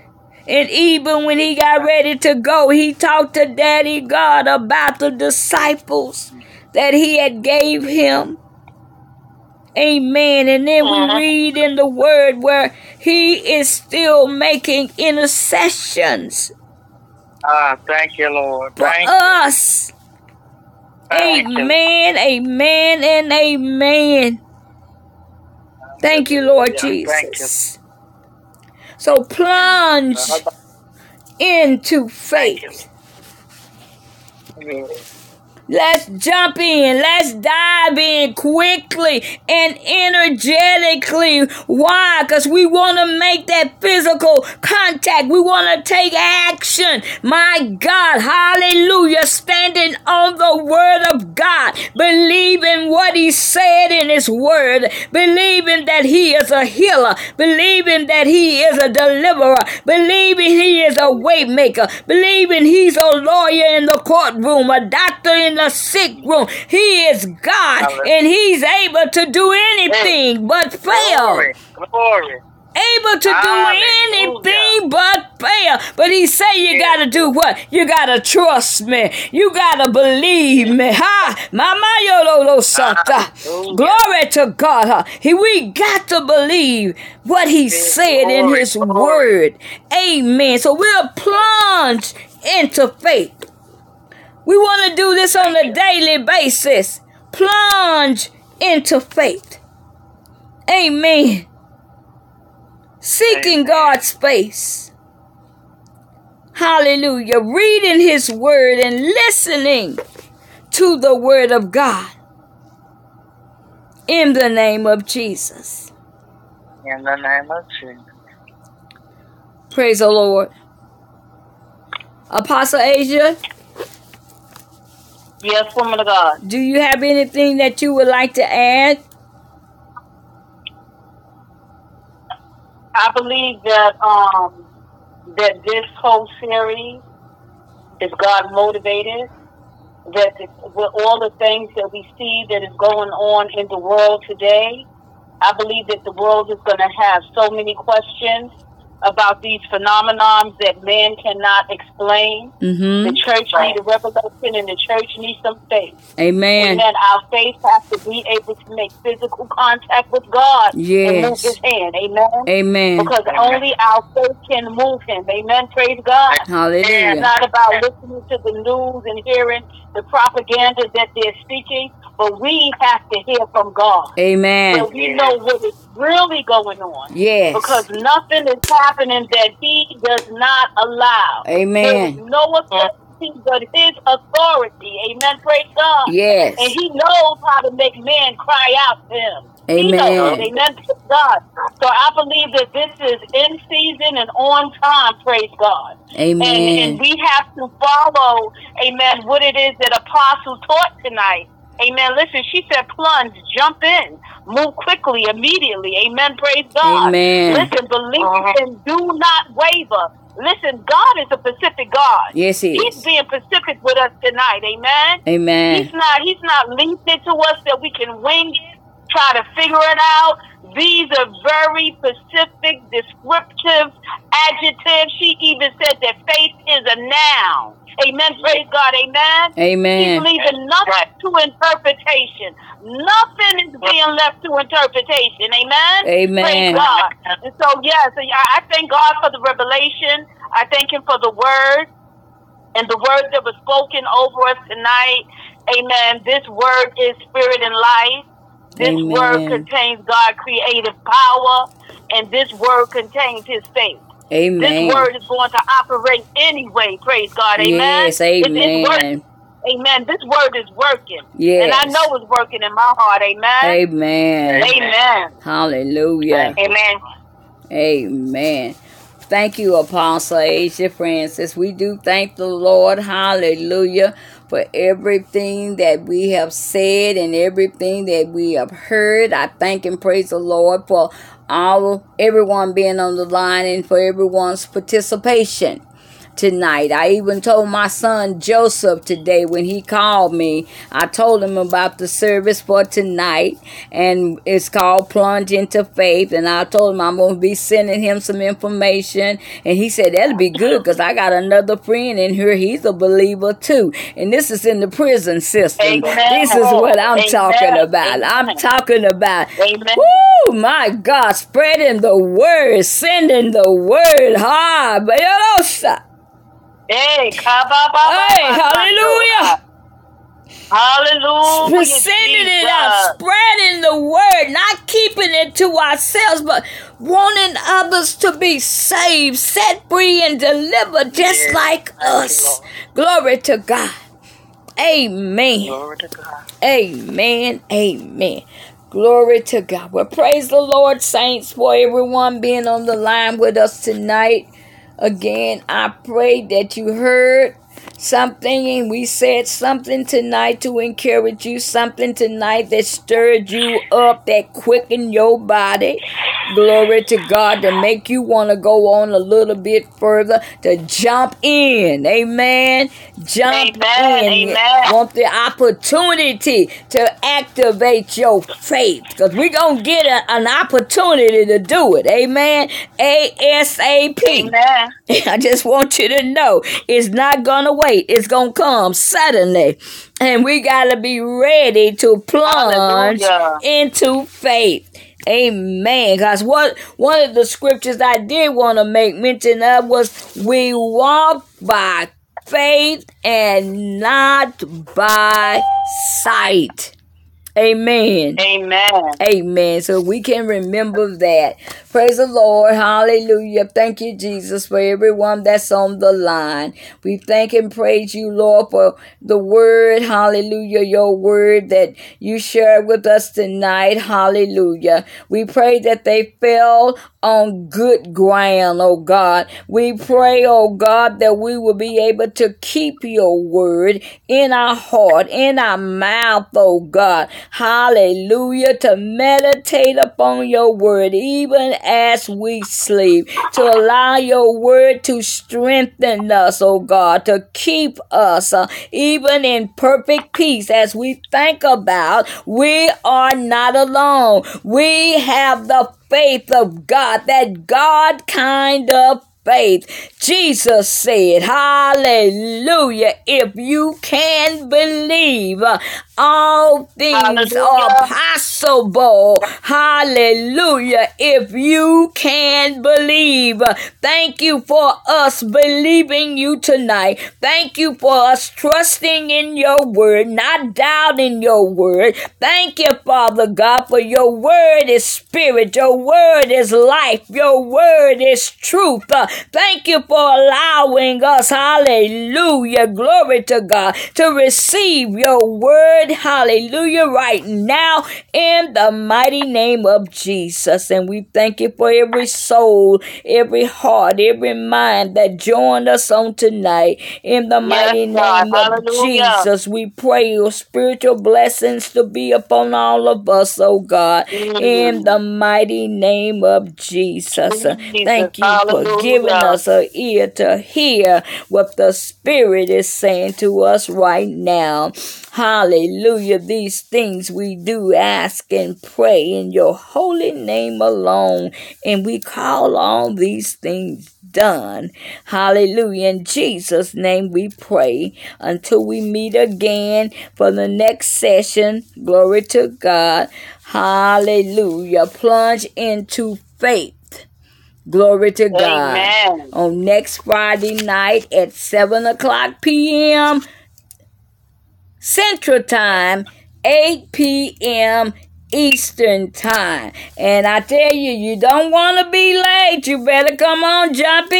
And even when he got ready to go, he talked to Daddy God about the disciples that he had gave him. Amen. And then we Mhm. read in the word where he is still making intercessions Ah, thank you, Lord. for Thank us. Thank you. Amen, amen, and amen. Thank you, Lord you. Jesus. So plunge uh-huh. into faith. Let's jump in. Let's dive in quickly and energetically. Why? Because we want to make that physical contact. We want to take action. My God, hallelujah. Standing on the word of God, believing what he said in his word, believing that he is a healer, believing that he is a deliverer, believing he is a way maker, believing he's a lawyer in the courtroom, a doctor in the sick room. He is God and he's able to do anything but fail. Glory. Glory. Able to do anything but fail. But he say you gotta do what? You gotta trust me. You gotta believe me. Ha! Mama yolo sata. Hallelujah. Glory to God. Huh? He, we got to believe what he said in his word. Amen. So we'll plunge into faith. We want to do this on a daily basis. Plunge into faith. Amen. Seeking. God's face. Hallelujah. Reading His Word and listening to the Word of God. In the name of Jesus. In the name of Jesus. Praise the Lord. Apostle Asia, Yes, woman of God. do you have anything that you would like to add? I believe that um that this whole series is God motivated. That with all the things that we see that is going on in the world today, I believe that the world is going to have so many questions about these phenomenons that man cannot explain. Mm-hmm. The church needs a revelation, and the church needs some faith. Amen. Amen. Our faith has to be able to make physical contact with God and move His hand. Amen. Amen. Because only our faith can move Him. Amen. Praise God. It's Hallelujah. not about listening to the news and hearing the propaganda that they're speaking, but we have to hear from God. So Amen. we know what is really going on. Yes. Because nothing is happening that He does not allow. There is Amen. no authority but His authority. Amen. Praise God. Yes. And he knows how to make men cry out to him. Amen. Amen. Praise God. So I believe that this is in season and on time. Praise God. And, and we have to follow, amen, what it is that Apostle taught tonight. Amen. Listen, she said, plunge, jump in, move quickly, immediately. Amen. Praise God. Amen. Listen, believe Uh-huh. and do not waver. Listen, God is a Pacific God. Yes, He He's is. being Pacific with us tonight. Amen. Amen. He's not he's not linked it to us that we can wing it, try to figure it out. These are very specific, descriptive adjectives. She even said that faith is a noun. Amen. Praise God. Amen. He's Amen. leaving nothing to interpretation. Nothing is being left to interpretation. Amen. Amen. Praise God. And so, yes, yeah, so I I thank God for the revelation. I thank Him for the word and the word that was spoken over us tonight. Amen. This word is spirit and life. This Amen. word contains God's creative power, and this word contains His faith. Amen. This word is going to operate anyway. Praise God. Amen. Yes, It is working. amen. Amen. This word is working. Yes. And I know it's working in my heart. Amen. Amen. Amen. Hallelujah. Amen. Amen. Thank you, Apostle Asia Francis. We do thank the Lord, hallelujah, for everything that we have said and everything that we have heard. I thank and praise the Lord for all everyone being on the line and for everyone's participation tonight. I even told my son Joseph today when he called me, I told him about the service for tonight and it's called Plunge into Faith. And I told him I'm going to be sending him some information. And he said, That'll be good because I got another friend in here. He's a believer too. And this is in the prison system. Amen. This is what I'm Amen. talking about. I'm talking about. Amen. Woo, my God, spreading the word, sending the word. Ha, Bayosa. Hey, hallelujah. Hallelujah. Sending it out, spreading the word, not keeping it to ourselves, but wanting others to be saved, set free, and delivered just like us. Glory to God. Amen. Glory to God. Amen. Amen. Glory to God. Well, praise the Lord, saints, for everyone being on the line with us tonight. Again, I pray that you heard something and we said something tonight to encourage you, something tonight that stirred you up, that quickened your body. Glory to God to make you want to go on a little bit further, to jump in. Amen. Jump Amen. in. Amen. Want the opportunity to activate your faith because we're going to get a- an opportunity to do it. Amen. ASAP. Amen. I just want you to know it's not gonna wait. It's gonna come suddenly. And we gotta be ready to plunge Hallelujah. into faith. Amen. Because what one of the scriptures I did want to make mention of was we walk by faith and not by sight. Amen. Amen. Amen. So we can remember that. Praise the Lord. Hallelujah. Thank you, Jesus, for everyone that's on the line. We thank and praise you, Lord, for the word. Hallelujah. Your word that you shared with us tonight. Hallelujah. We pray that they fell on good ground, oh God. We pray, oh God, that we will be able to keep your word in our heart, in our mouth, oh God. Hallelujah. To meditate upon your word, even as we sleep, to allow your word to strengthen us, oh God, to keep us uh, even in perfect peace as we think about we are not alone. We have the faith of God, that God kind of faith. Jesus said, Hallelujah. If you can believe, uh, all things Hallelujah. are possible. Hallelujah. If you can believe. Thank you for us believing you tonight. Thank you for us trusting in your word, not doubting your word. Thank you, Father God, for your word is spirit. Your word is life. Your word is truth. Thank you for allowing us, hallelujah, glory to God, to receive your word Spirit. Hallelujah. Right now in the mighty name of Jesus. And we thank you for every soul, every heart, every mind that joined us on tonight. In the mighty Yes, name God. of Hallelujah. Jesus, we pray your spiritual blessings to be upon all of us, oh God. In mm. the mighty name of Jesus. Jesus. Thank you for giving us an ear to hear what the Spirit is saying to us right now. Hallelujah. These things we do ask and pray in your holy name alone. And we call all these things done. Hallelujah. In Jesus' name we pray until we meet again for the next session. Glory to God. Hallelujah. Plunge into faith. Glory to God. Amen. On next Friday night at 7 o'clock p.m. Central Time, 8 p.m. Eastern Time. And I tell you, you don't want to be late. You better come on, jump in.